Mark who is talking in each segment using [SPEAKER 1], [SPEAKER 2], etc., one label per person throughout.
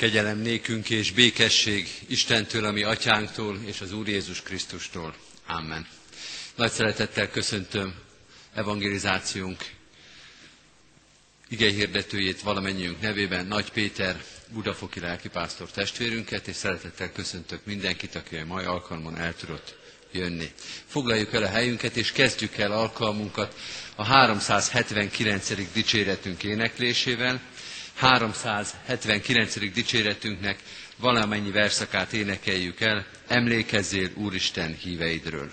[SPEAKER 1] Kegyelem nékünk és békesség Istentől, ami atyánktól és az Úr Jézus Krisztustól. Amen. Nagy szeretettel köszöntöm evangelizációnk igényhirdetőjét valamennyiünk nevében, Nagy Péter, budafoki lelkipásztor testvérünket, és szeretettel köszöntök mindenkit, aki a mai alkalmon el tudott jönni. Foglaljuk el a helyünket, és kezdjük el alkalmunkat a 379. dicséretünk éneklésével. 379. dicséretünknek valamennyi verszakát énekeljük el, emlékezzél Úristen híveidről.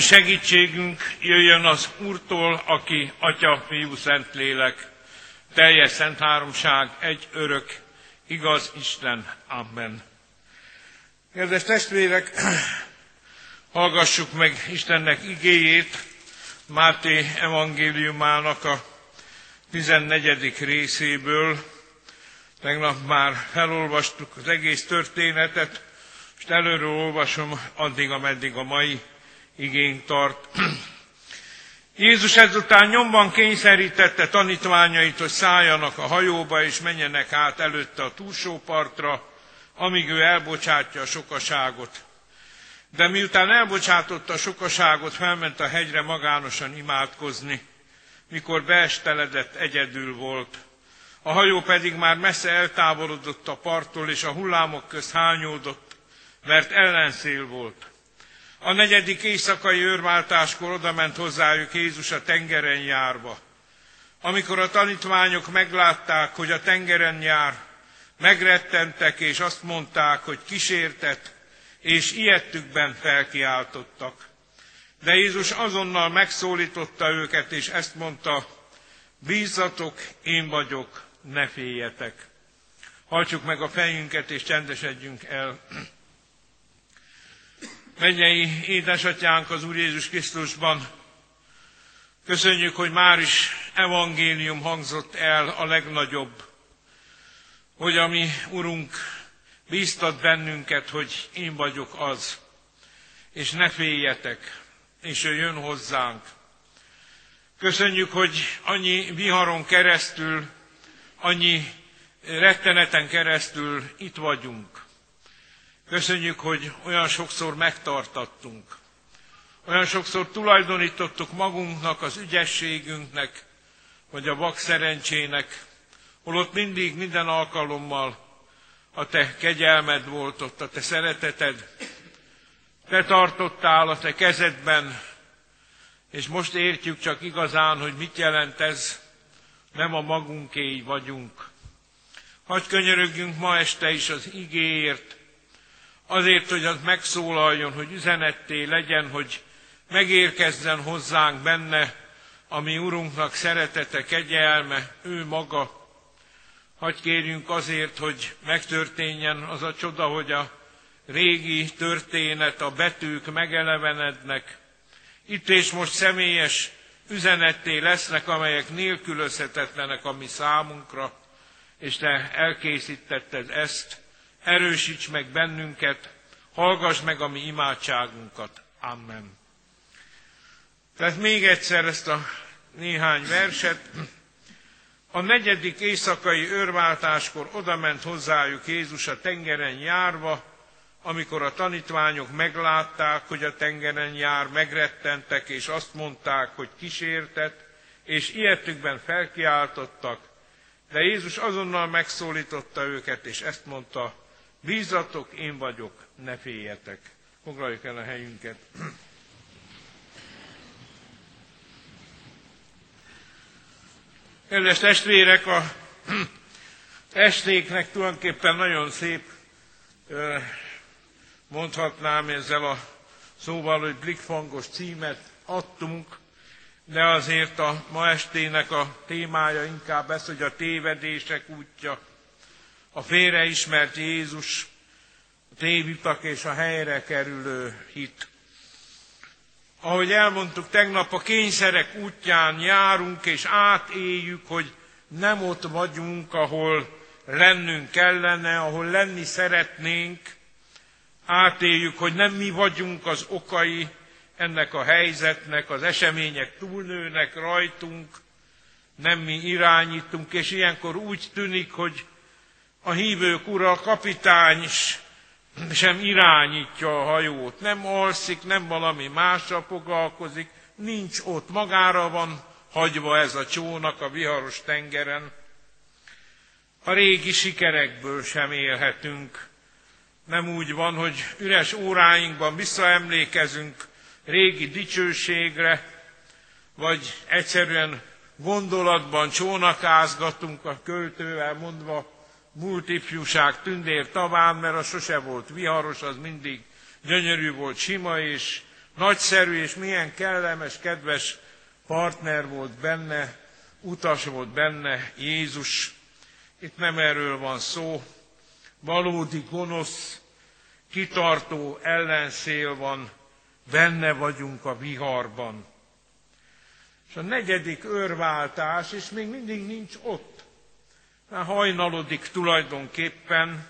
[SPEAKER 2] Ami segítségünk jöjjön az Úrtól, aki Atya, Fiú, Szentlélek, teljes szent háromság, egy örök, igaz Isten. Amen. Kedves testvérek, hallgassuk meg Istennek igéjét, Máté evangéliumának a 14. részéből. Tegnap már felolvastuk az egész történetet, és előről olvasom addig, ameddig a mai igény tart. Jézus ezután nyomban kényszerítette tanítványait, hogy szálljanak a hajóba és menjenek át előtte a túlsó partra, amíg ő elbocsátja a sokaságot. De miután elbocsátotta a sokaságot, felment a hegyre magánosan imádkozni, mikor beesteledett, egyedül volt. A hajó pedig már messze eltávolodott a parttól, és a hullámok közt hányódott, mert ellenszél volt. A negyedik éjszakai őrváltáskor odament hozzájuk Jézus a tengeren járva. Amikor a tanítványok meglátták, hogy a tengeren jár, megrettentek, és azt mondták, hogy kísértet, és ilyettükben felkiáltottak. De Jézus azonnal megszólította őket, és ezt mondta, bízzatok, én vagyok, ne féljetek. Hajtsuk meg a fejünket, és csendesedjünk el. Mennyei édesatyánk az Úr Jézus Krisztusban, köszönjük, hogy már is evangélium hangzott el a legnagyobb, hogy a mi Urunk bíztat bennünket, hogy én vagyok az, és ne féljetek, és ő jön hozzánk. Köszönjük, hogy annyi viharon keresztül, annyi retteneten keresztül itt vagyunk. Köszönjük, hogy olyan sokszor megtartattunk. Olyan sokszor tulajdonítottuk magunknak, az ügyességünknek, vagy a vak szerencsének, holott mindig, minden alkalommal a te kegyelmed volt ott, a te szereteted. Te tartottál a te kezedben, és most értjük csak igazán, hogy mit jelent ez, nem a magunkéi vagyunk. Hagy könyörögjünk ma este is az igéért, azért, hogy az megszólaljon, hogy üzenetté legyen, hogy megérkezzen hozzánk benne, ami Urunknak szeretete, kegyelme, ő maga. Hagy kérjünk azért, hogy megtörténjen az a csoda, hogy a régi történet, a betűk megelevenednek. Itt és most személyes üzenetté lesznek, amelyek nélkülözhetetlenek a mi számunkra, és te elkészítetted ezt, erősíts meg bennünket, hallgass meg a mi imádságunkat. Amen. Tehát még egyszer ezt a néhány verset. A negyedik éjszakai őrváltáskor odament hozzájuk Jézus a tengeren járva, amikor a tanítványok meglátták, hogy a tengeren jár, megrettentek, és azt mondták, hogy kísértet, és ilyetükben felkiáltottak, de Jézus azonnal megszólította őket, és ezt mondta, Bízzatok, én vagyok, ne féljetek. Foglaljuk el a helyünket. Kedves testvérek, a estéknek tulajdonképpen nagyon szép, mondhatnám ezzel a szóval, hogy blikfangos címet adtunk, de azért a ma estének a témája inkább ez, hogy a tévedések útja, a félreismert Jézus, a tévitak és a helyre kerülő hit. Ahogy elmondtuk tegnap, a kényszerek útján járunk és átéljük, hogy nem ott vagyunk, ahol lennünk kellene, ahol lenni szeretnénk. Átéljük, hogy nem mi vagyunk az okai ennek a helyzetnek, az események túlnőnek rajtunk, nem mi irányítunk, és ilyenkor úgy tűnik, hogy a hívők ura, a kapitány sem irányítja a hajót, nem alszik, nem valami mással foglalkozik, nincs ott, magára van hagyva ez a csónak a viharos tengeren. A régi sikerekből sem élhetünk. Nem úgy van, hogy üres óráinkban visszaemlékezünk régi dicsőségre, vagy egyszerűen gondolatban csónakázgatunk a költővel mondva, múlt ifjúság tündér taván, mert az sose volt viharos, az mindig gyönyörű volt, sima, és nagyszerű és milyen kellemes, kedves partner volt benne, utas volt benne Jézus. Itt nem erről van szó. Valódi gonosz, kitartó ellenszél van, benne vagyunk a viharban. És a negyedik őrváltás, és még mindig nincs ott. Már hajnalodik tulajdonképpen,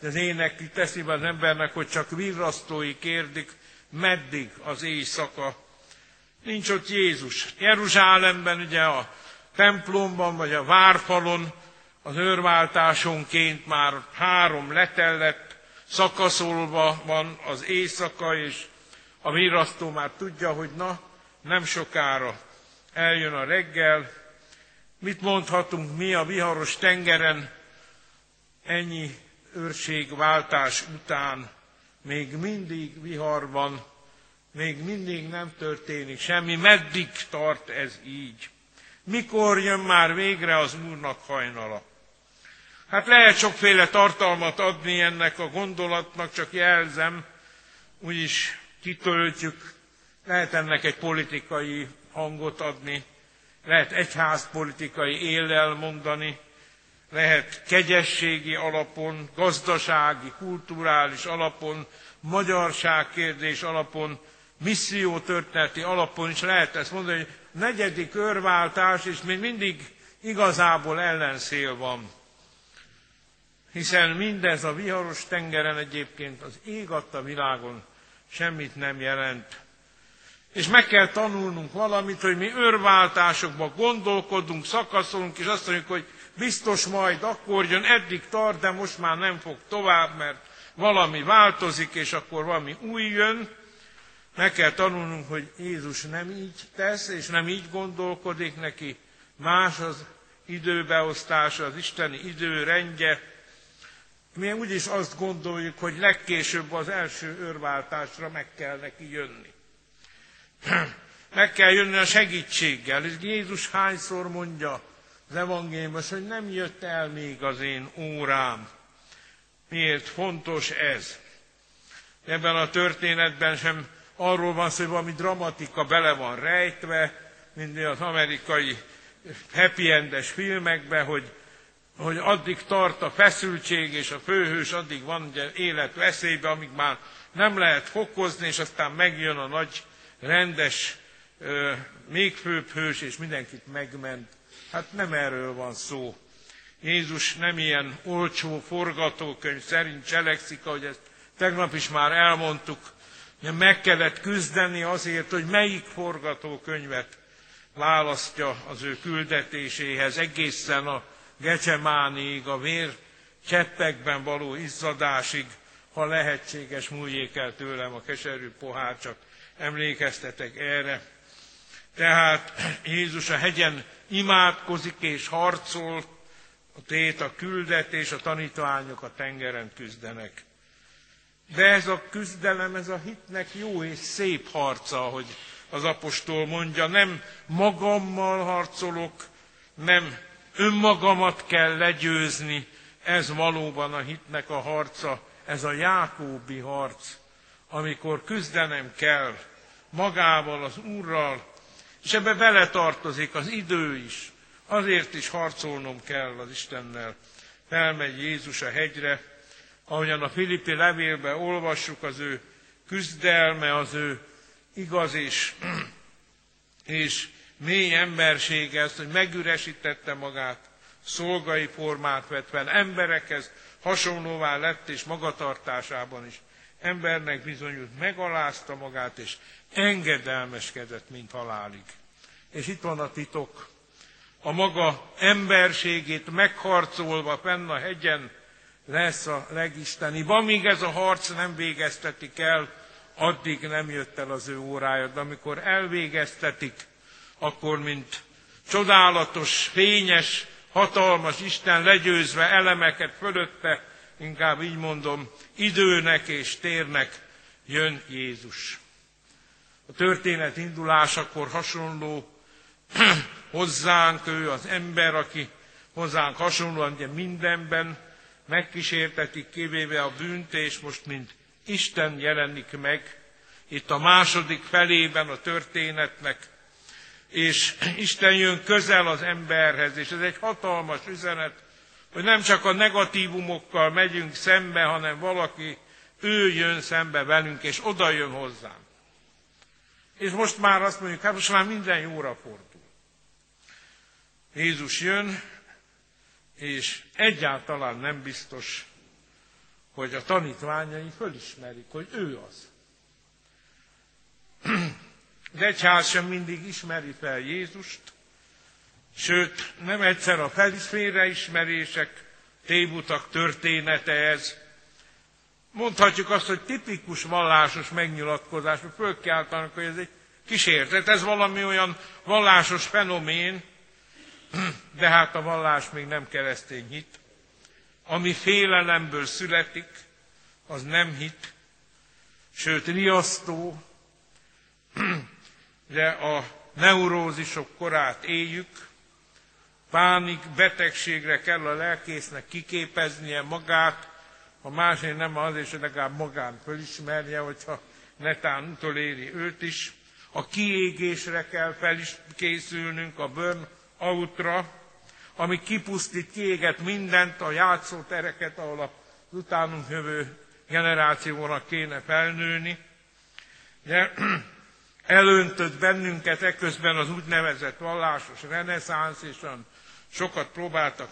[SPEAKER 2] de az ének teszi az embernek, hogy csak virrasztói kérdik, meddig az éjszaka. Nincs ott Jézus. Jeruzsálemben ugye a templomban, vagy a várfalon az őrváltásonként már három letellett, szakaszolva van az éjszaka, és a virasztó már tudja, hogy na, nem sokára eljön a reggel. Mit mondhatunk mi a viharos tengeren ennyi őrségváltás után? Még mindig vihar van, még mindig nem történik semmi. Meddig tart ez így? Mikor jön már végre az Úrnak hajnala? Hát lehet sokféle tartalmat adni ennek a gondolatnak, csak jelzem, úgyis kitöltjük, lehet ennek egy politikai hangot adni, lehet egyházpolitikai éllel mondani, lehet kegyességi alapon, gazdasági, kulturális alapon, magyarság kérdés alapon, missziótörténeti alapon is lehet ezt mondani, hogy negyedik örváltás, és még mindig igazából ellenszél van. Hiszen mindez a viharos tengeren egyébként az ég adta világon semmit nem jelent. És meg kell tanulnunk valamit, hogy mi örváltásokban gondolkodunk, szakaszolunk, és azt mondjuk, hogy biztos majd akkor jön, eddig tart, de most már nem fog tovább, mert valami változik, és akkor valami új jön. Meg kell tanulnunk, hogy Jézus nem így tesz, és nem így gondolkodik neki. Más az időbeosztása, az isteni időrendje, mi úgyis azt gondoljuk, hogy legkésőbb az első őrváltásra meg kell neki jönni. Meg kell jönni a segítséggel. És Jézus hányszor mondja az evangéliumban, hogy nem jött el még az én órám. Miért fontos ez? Ebben a történetben sem arról van szó, hogy valami dramatika bele van rejtve, mint az amerikai happy endes filmekben, hogy hogy addig tart a feszültség, és a főhős addig van ugye élet veszélybe, amíg már nem lehet fokozni, és aztán megjön a nagy, rendes, még főbb hős, és mindenkit megment. Hát nem erről van szó. Jézus nem ilyen olcsó forgatókönyv szerint cselekszik, ahogy ezt tegnap is már elmondtuk, meg kellett küzdeni azért, hogy melyik forgatókönyvet választja az ő küldetéséhez egészen a Gecsemánig, a vér cseppekben való izzadásig, ha lehetséges, múljék el tőlem a keserű pohár, csak emlékeztetek erre. Tehát Jézus a hegyen imádkozik és harcol, a tét, a küldetés, a tanítványok a tengeren küzdenek. De ez a küzdelem, ez a hitnek jó és szép harca, hogy az apostol mondja, nem magammal harcolok, nem önmagamat kell legyőzni, ez valóban a hitnek a harca, ez a Jákóbi harc, amikor küzdenem kell magával, az Úrral, és ebbe bele tartozik az idő is, azért is harcolnom kell az Istennel. Felmegy Jézus a hegyre, ahogyan a Filippi levélben olvassuk az ő küzdelme, az ő igaz és, és mély embersége, ezt, hogy megüresítette magát, szolgai formát vett emberekhez hasonlóvá lett, és magatartásában is embernek bizonyult, megalázta magát, és engedelmeskedett, mint halálig. És itt van a titok. A maga emberségét megharcolva fenn a hegyen lesz a legisteni. Amíg ez a harc nem végeztetik el, addig nem jött el az ő órája, de amikor elvégeztetik, akkor mint csodálatos, fényes, hatalmas Isten legyőzve elemeket fölötte, inkább így mondom, időnek és térnek jön Jézus. A történet indulásakor hasonló hozzánk, ő az ember, aki hozzánk hasonlóan ugye mindenben megkísértetik, kivéve a bűnt, és most mint Isten jelenik meg, itt a második felében a történetnek, és Isten jön közel az emberhez, és ez egy hatalmas üzenet, hogy nem csak a negatívumokkal megyünk szembe, hanem valaki, ő jön szembe velünk, és oda jön hozzánk. És most már azt mondjuk, hát most már minden jóra fordul. Jézus jön, és egyáltalán nem biztos, hogy a tanítványai fölismerik, hogy ő az. De egyház sem mindig ismeri fel Jézust, sőt, nem egyszer a félreismerések, tévutak története ez. Mondhatjuk azt, hogy tipikus vallásos megnyilatkozás, hogy fölkiáltanak, hogy ez egy kísértet, ez valami olyan vallásos fenomén, de hát a vallás még nem keresztény hit. Ami félelemből születik, az nem hit, sőt riasztó, de a neurózisok korát éljük, pánik, betegségre kell a lelkésznek kiképeznie magát, ha másért nem azért, hogy legalább magán fölismerje, hogyha netán utoléri őt is. A kiégésre kell fel is készülnünk, a burn-outra, ami kipusztít, kiéget mindent, a játszótereket, ahol a utánunk jövő generációnak kéne felnőni. De elöntött bennünket eközben az úgynevezett vallásos reneszánsz, és sokat próbáltak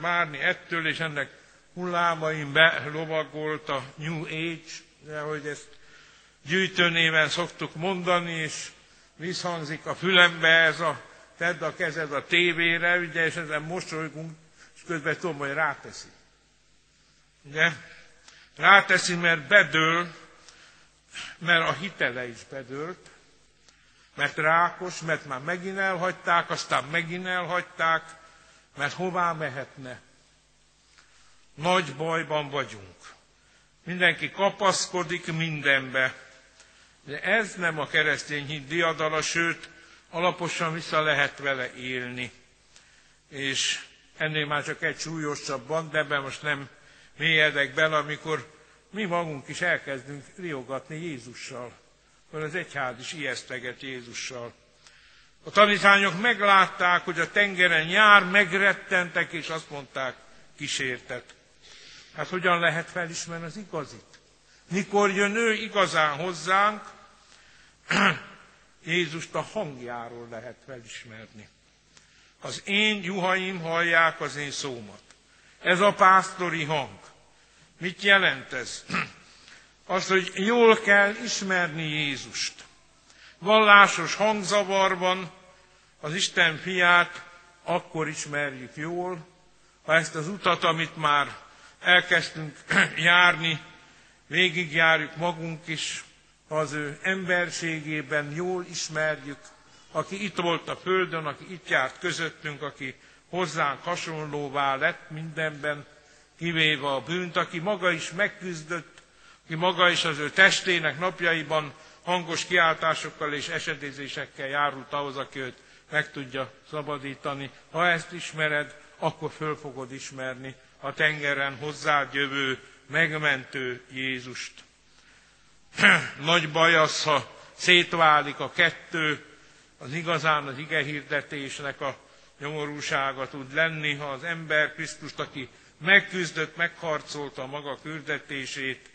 [SPEAKER 2] várni ettől, és ennek hullámain belovagolt a New Age, de hogy ezt gyűjtőnéven szoktuk mondani, és visszhangzik a fülembe ez a tedd a kezed a tévére, ugye, és ezen mosolygunk, és közben tudom, hogy ráteszi. Ugye? Ráteszi, mert bedől, mert a hitele is bedőlt, mert rákos, mert már megint elhagyták, aztán megint elhagyták, mert hová mehetne? Nagy bajban vagyunk. Mindenki kapaszkodik mindenbe. De ez nem a keresztény hit diadala, sőt, alaposan vissza lehet vele élni. És ennél már csak egy súlyosabban, de ebben most nem mélyedek bele, amikor mi magunk is elkezdünk riogatni Jézussal, hogy az egyház is ijeszteget Jézussal. A tanítványok meglátták, hogy a tengeren jár, megrettentek, és azt mondták, kísértet. Hát hogyan lehet felismerni az igazit? Mikor jön ő igazán hozzánk, Jézust a hangjáról lehet felismerni. Az én juhaim hallják az én szómat. Ez a pásztori hang. Mit jelent ez? Az, hogy jól kell ismerni Jézust. Vallásos hangzavarban az Isten fiát akkor ismerjük jól, ha ezt az utat, amit már elkezdtünk járni, végigjárjuk magunk is, az ő emberségében jól ismerjük, aki itt volt a Földön, aki itt járt közöttünk, aki hozzánk hasonlóvá lett mindenben, kivéve a bűnt, aki maga is megküzdött, aki maga is az ő testének napjaiban hangos kiáltásokkal és esedézésekkel járult ahhoz, aki őt meg tudja szabadítani. Ha ezt ismered, akkor föl fogod ismerni a tengeren hozzád jövő megmentő Jézust. Nagy baj az, ha szétválik a kettő, az igazán az ige hirdetésnek a nyomorúsága tud lenni, ha az ember Krisztust, aki megküzdött, megharcolta maga küldetését,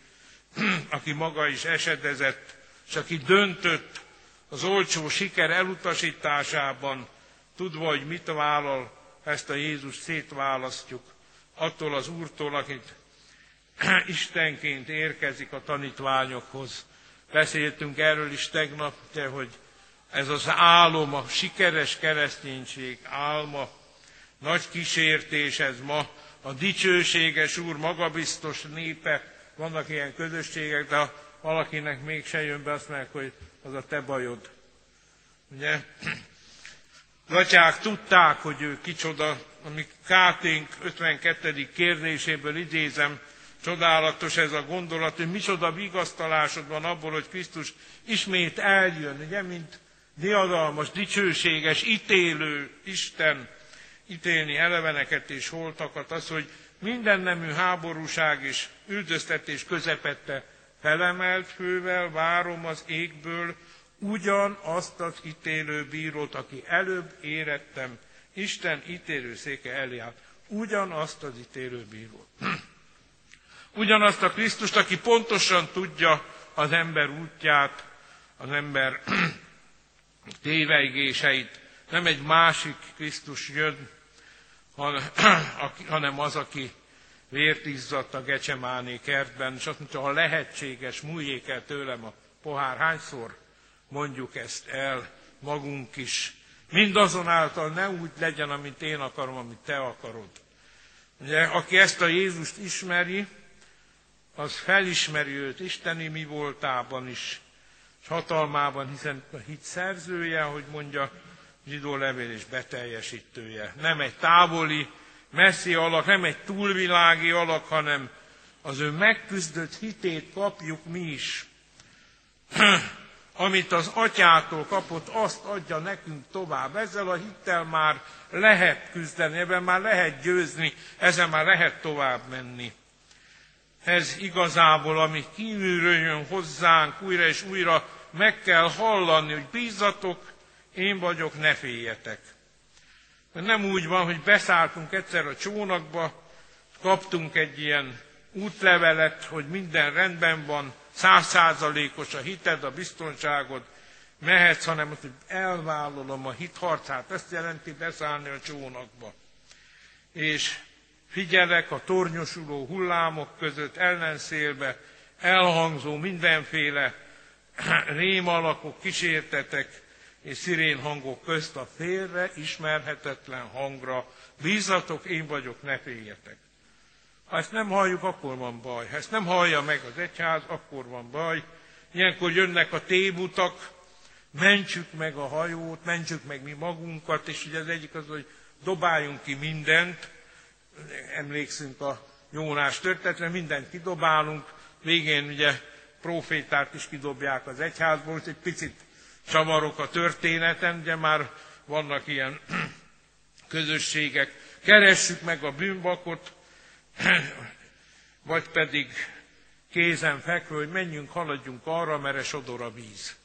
[SPEAKER 2] aki maga is esedezett, és aki döntött az olcsó siker elutasításában, tudva, hogy mit vállal, ezt a Jézus szétválasztjuk attól az Úrtól, akit Istenként érkezik a tanítványokhoz. Beszéltünk erről is tegnap, de hogy ez az álom, a sikeres kereszténység álma, nagy kísértés ez ma, a dicsőséges Úr magabiztos népe, vannak ilyen közösségek, de ha valakinek mégse jön be, azt mondják, hogy az a te bajod. Ugye? Gatyák tudták, hogy ő kicsoda, ami Káténk 52. kérdéséből idézem, Csodálatos ez a gondolat, hogy micsoda vigasztalásod van abból, hogy Krisztus ismét eljön, ugye, mint diadalmas, dicsőséges, ítélő Isten, ítélni eleveneket és holtakat, az, hogy minden nemű háborúság és üldöztetés közepette felemelt fővel várom az égből ugyanazt az ítélő bírót, aki előbb érettem, Isten ítélő széke elé állt. Ugyanazt az ítélő bírót. Ugyanazt a Krisztust, aki pontosan tudja az ember útját, az ember téveigéseit. Nem egy másik Krisztus jön, hanem az, aki vért izzadt a Gecsemáné kertben, és azt mondta, ha lehetséges, múljék el tőlem a pohár. Hányszor mondjuk ezt el magunk is? Mindazonáltal ne úgy legyen, amit én akarom, amit te akarod. Ugye, aki ezt a Jézust ismeri, az felismeri őt Isteni mi voltában is, és hatalmában, hiszen a hit szerzője, hogy mondja, zsidó levél és beteljesítője. Nem egy távoli, messzi alak, nem egy túlvilági alak, hanem az ő megküzdött hitét kapjuk mi is. Amit az atyától kapott, azt adja nekünk tovább. Ezzel a hittel már lehet küzdeni, ebben már lehet győzni, ezen már lehet tovább menni. Ez igazából, ami kívülről jön hozzánk, újra és újra meg kell hallani, hogy bízatok, én vagyok, ne féljetek. Nem úgy van, hogy beszálltunk egyszer a csónakba, kaptunk egy ilyen útlevelet, hogy minden rendben van, százszázalékos a hited, a biztonságod, mehetsz, hanem azt, hogy elvállalom a hitharcát, ezt jelenti beszállni a csónakba. És figyelek a tornyosuló hullámok között, ellenszélbe, elhangzó mindenféle rémalakok, kísértetek, és szirén hangok közt a félre ismerhetetlen hangra. Bízatok, én vagyok, ne féljetek. Ha ezt nem halljuk, akkor van baj. Ha ezt nem hallja meg az egyház, akkor van baj. Ilyenkor jönnek a tébutak, mentsük meg a hajót, mentsük meg mi magunkat, és ugye az egyik az, hogy dobáljunk ki mindent, emlékszünk a Jónás történetre, mindent kidobálunk, végén ugye profétát is kidobják az egyházból, egy picit csavarok a történeten, de már vannak ilyen közösségek. Keressük meg a bűnbakot, vagy pedig kézen fekvő, hogy menjünk, haladjunk arra, mert sodor a víz.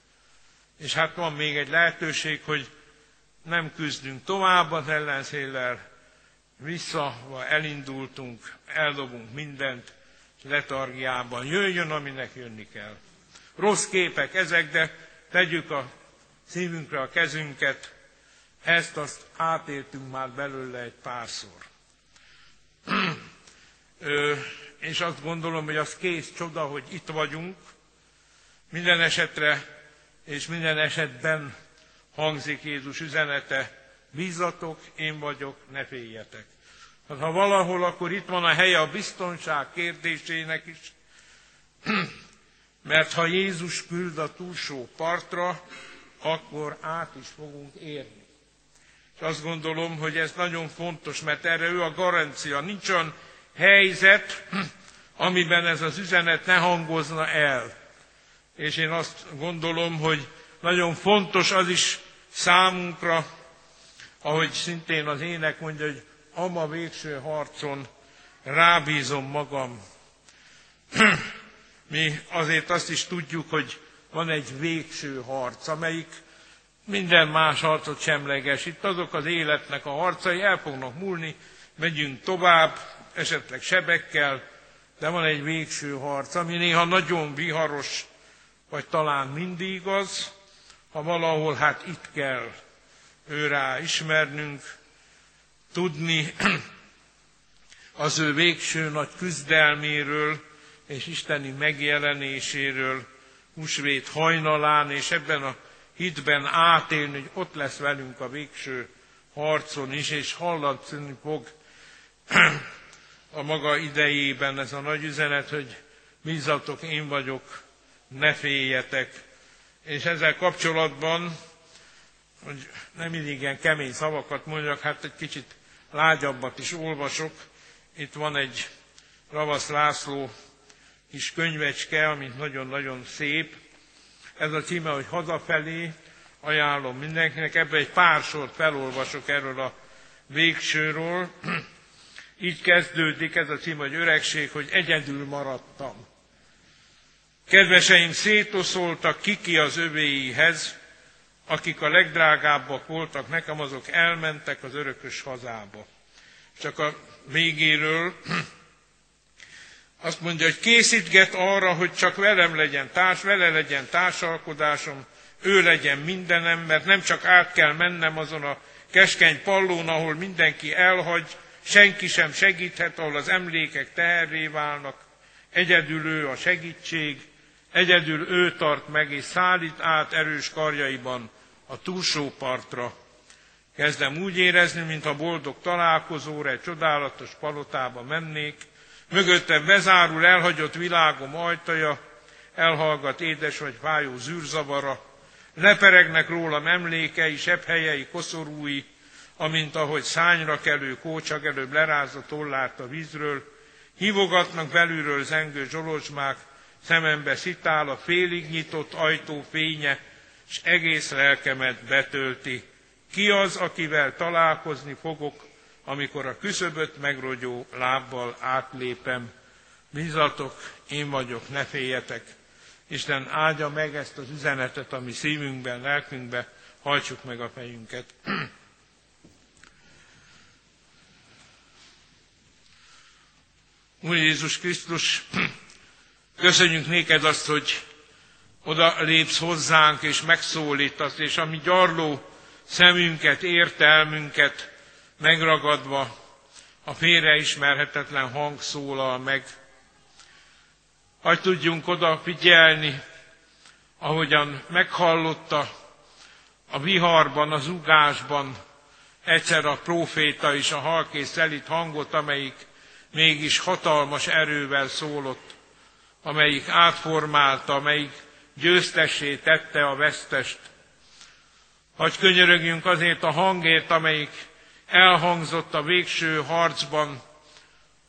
[SPEAKER 2] És hát van még egy lehetőség, hogy nem küzdünk tovább az ellenszéllel, vissza, vagy elindultunk, eldobunk mindent letargiában. Jöjjön, aminek jönni kell. Rossz képek ezek, de tegyük a szívünkre a kezünket, ezt azt átéltünk már belőle egy párszor. és azt gondolom, hogy az kész csoda, hogy itt vagyunk, minden esetre és minden esetben hangzik Jézus üzenete, bízatok, én vagyok, ne féljetek. Hát, ha valahol, akkor itt van a helye a biztonság kérdésének is, mert ha Jézus küld a túlsó partra, akkor át is fogunk érni. És azt gondolom, hogy ez nagyon fontos, mert erre ő a garancia. Nincs olyan helyzet, amiben ez az üzenet ne hangozna el. És én azt gondolom, hogy nagyon fontos az is számunkra, ahogy szintén az ének mondja, hogy ama végső harcon rábízom magam. Mi azért azt is tudjuk, hogy van egy végső harc, amelyik minden más harcot semleges. Itt azok az életnek a harcai el fognak múlni, megyünk tovább, esetleg sebekkel, de van egy végső harc, ami néha nagyon viharos, vagy talán mindig az, ha valahol hát itt kell őrá ismernünk, tudni az ő végső nagy küzdelméről és isteni megjelenéséről húsvét hajnalán, és ebben a hitben átélni, hogy ott lesz velünk a végső harcon is, és hallatni fog a maga idejében ez a nagy üzenet, hogy bízatok, én vagyok, ne féljetek. És ezzel kapcsolatban, hogy nem mindig ilyen kemény szavakat mondjak, hát egy kicsit lágyabbat is olvasok. Itt van egy Ravasz László kis könyvecske, ami nagyon-nagyon szép. Ez a címe, hogy hazafelé, ajánlom mindenkinek. Ebben egy pár sort felolvasok erről a végsőről. Így kezdődik ez a cím, hogy öregség, hogy egyedül maradtam. Kedveseim szétoszoltak kiki az övéihez, akik a legdrágábbak voltak nekem, azok elmentek az örökös hazába. Csak a végéről azt mondja, hogy készítget arra, hogy csak velem legyen társ, vele legyen társalkodásom, ő legyen mindenem, mert nem csak át kell mennem azon a keskeny pallón, ahol mindenki elhagy, senki sem segíthet, ahol az emlékek teherré válnak, egyedül ő a segítség, egyedül ő tart meg és szállít át erős karjaiban a túlsó partra. Kezdem úgy érezni, mintha boldog találkozóra egy csodálatos palotába mennék, mögöttem bezárul elhagyott világom ajtaja, elhallgat édes vagy fájó zűrzavara, leperegnek rólam emlékei, helyei, koszorúi, amint ahogy szányra kelő kócsak előbb lerázza tollát a vízről, hívogatnak belülről zengő zsolozsmák, szemembe szitál a félig nyitott ajtó fénye, és egész lelkemet betölti. Ki az, akivel találkozni fogok, amikor a küszöböt megrogyó lábbal átlépem? Bízatok, én vagyok, ne féljetek. Isten áldja meg ezt az üzenetet, ami szívünkben, lelkünkben, hajtsuk meg a fejünket. Úr Jézus Krisztus, köszönjük néked azt, hogy oda lépsz hozzánk, és megszólítasz, és ami gyarló szemünket, értelmünket megragadva, a félreismerhetetlen hang szólal meg. Hogy tudjunk oda figyelni, ahogyan meghallotta a viharban, az ugásban egyszer a próféta is a halkész szelit hangot, amelyik mégis hatalmas erővel szólott, amelyik átformálta, amelyik győztessé tette a vesztest. Hogy könyörögjünk azért a hangért, amelyik elhangzott a végső harcban,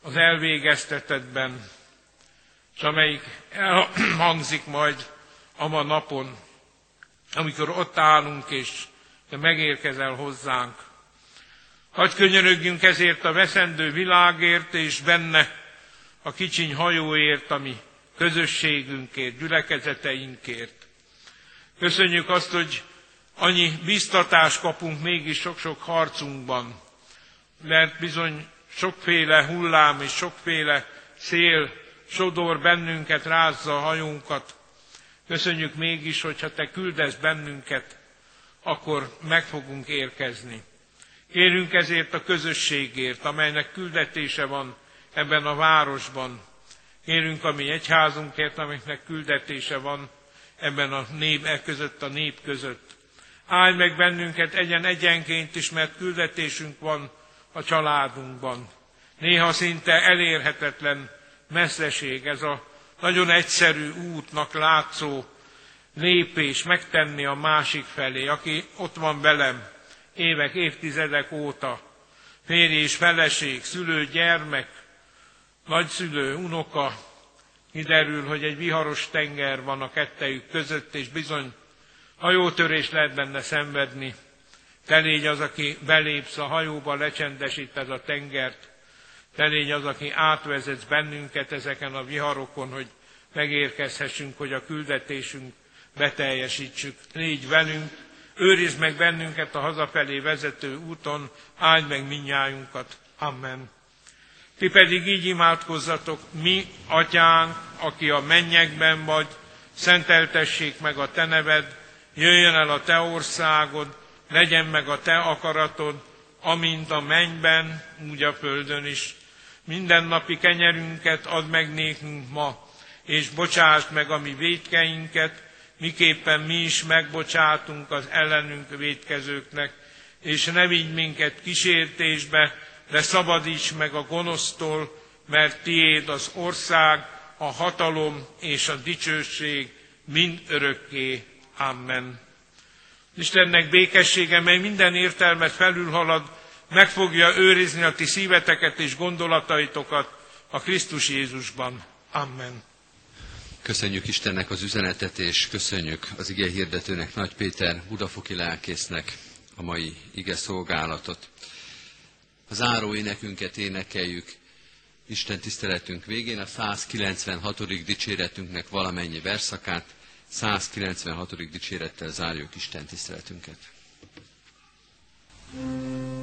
[SPEAKER 2] az elvégeztetetben, és amelyik elhangzik majd a ma napon, amikor ott állunk, és te megérkezel hozzánk. Hagy könyörögjünk ezért a veszendő világért, és benne a kicsiny hajóért, ami közösségünkért, gyülekezeteinkért. Köszönjük azt, hogy annyi biztatást kapunk mégis sok-sok harcunkban, mert bizony sokféle hullám és sokféle szél sodor bennünket, rázza a hajunkat. Köszönjük mégis, hogyha Te küldesz bennünket, akkor meg fogunk érkezni. Kérünk ezért a közösségért, amelynek küldetése van ebben a városban, Kérünk a mi egyházunkért, amiknek küldetése van ebben a nép, e között a nép között. Állj meg bennünket egyen egyenként is, mert küldetésünk van a családunkban. Néha szinte elérhetetlen messzeség, ez a nagyon egyszerű útnak látszó lépés megtenni a másik felé, aki ott van velem évek, évtizedek óta, férj és feleség, szülő, gyermek, nagyszülő, unoka, kiderül, hogy egy viharos tenger van a kettejük között, és bizony hajótörés lehet benne szenvedni. Te légy az, aki belépsz a hajóba, lecsendesíted a tengert. Te légy az, aki átvezetsz bennünket ezeken a viharokon, hogy megérkezhessünk, hogy a küldetésünk beteljesítsük. Légy velünk, őrizd meg bennünket a hazafelé vezető úton, áld meg minnyájunkat. Amen. Ti pedig így imádkozzatok, mi, atyánk, aki a mennyekben vagy, szenteltessék meg a te neved, jöjjön el a te országod, legyen meg a te akaratod, amint a mennyben, úgy a földön is. Minden napi kenyerünket add meg nékünk ma, és bocsásd meg a mi védkeinket, miképpen mi is megbocsátunk az ellenünk védkezőknek, és ne vigy minket kísértésbe, de szabadíts meg a gonosztól, mert tiéd az ország, a hatalom és a dicsőség mind örökké. Amen. Istennek békessége, mely minden értelmet felülhalad, meg fogja őrizni a ti szíveteket és gondolataitokat a Krisztus Jézusban. Amen.
[SPEAKER 1] Köszönjük Istennek az üzenetet, és köszönjük az ige hirdetőnek, Nagy Péter Budafoki lelkésznek a mai ige szolgálatot. A záró énekünket énekeljük, Isten tiszteletünk végén a 196. dicséretünknek valamennyi verszakát, 196. dicsérettel zárjuk Isten tiszteletünket. thank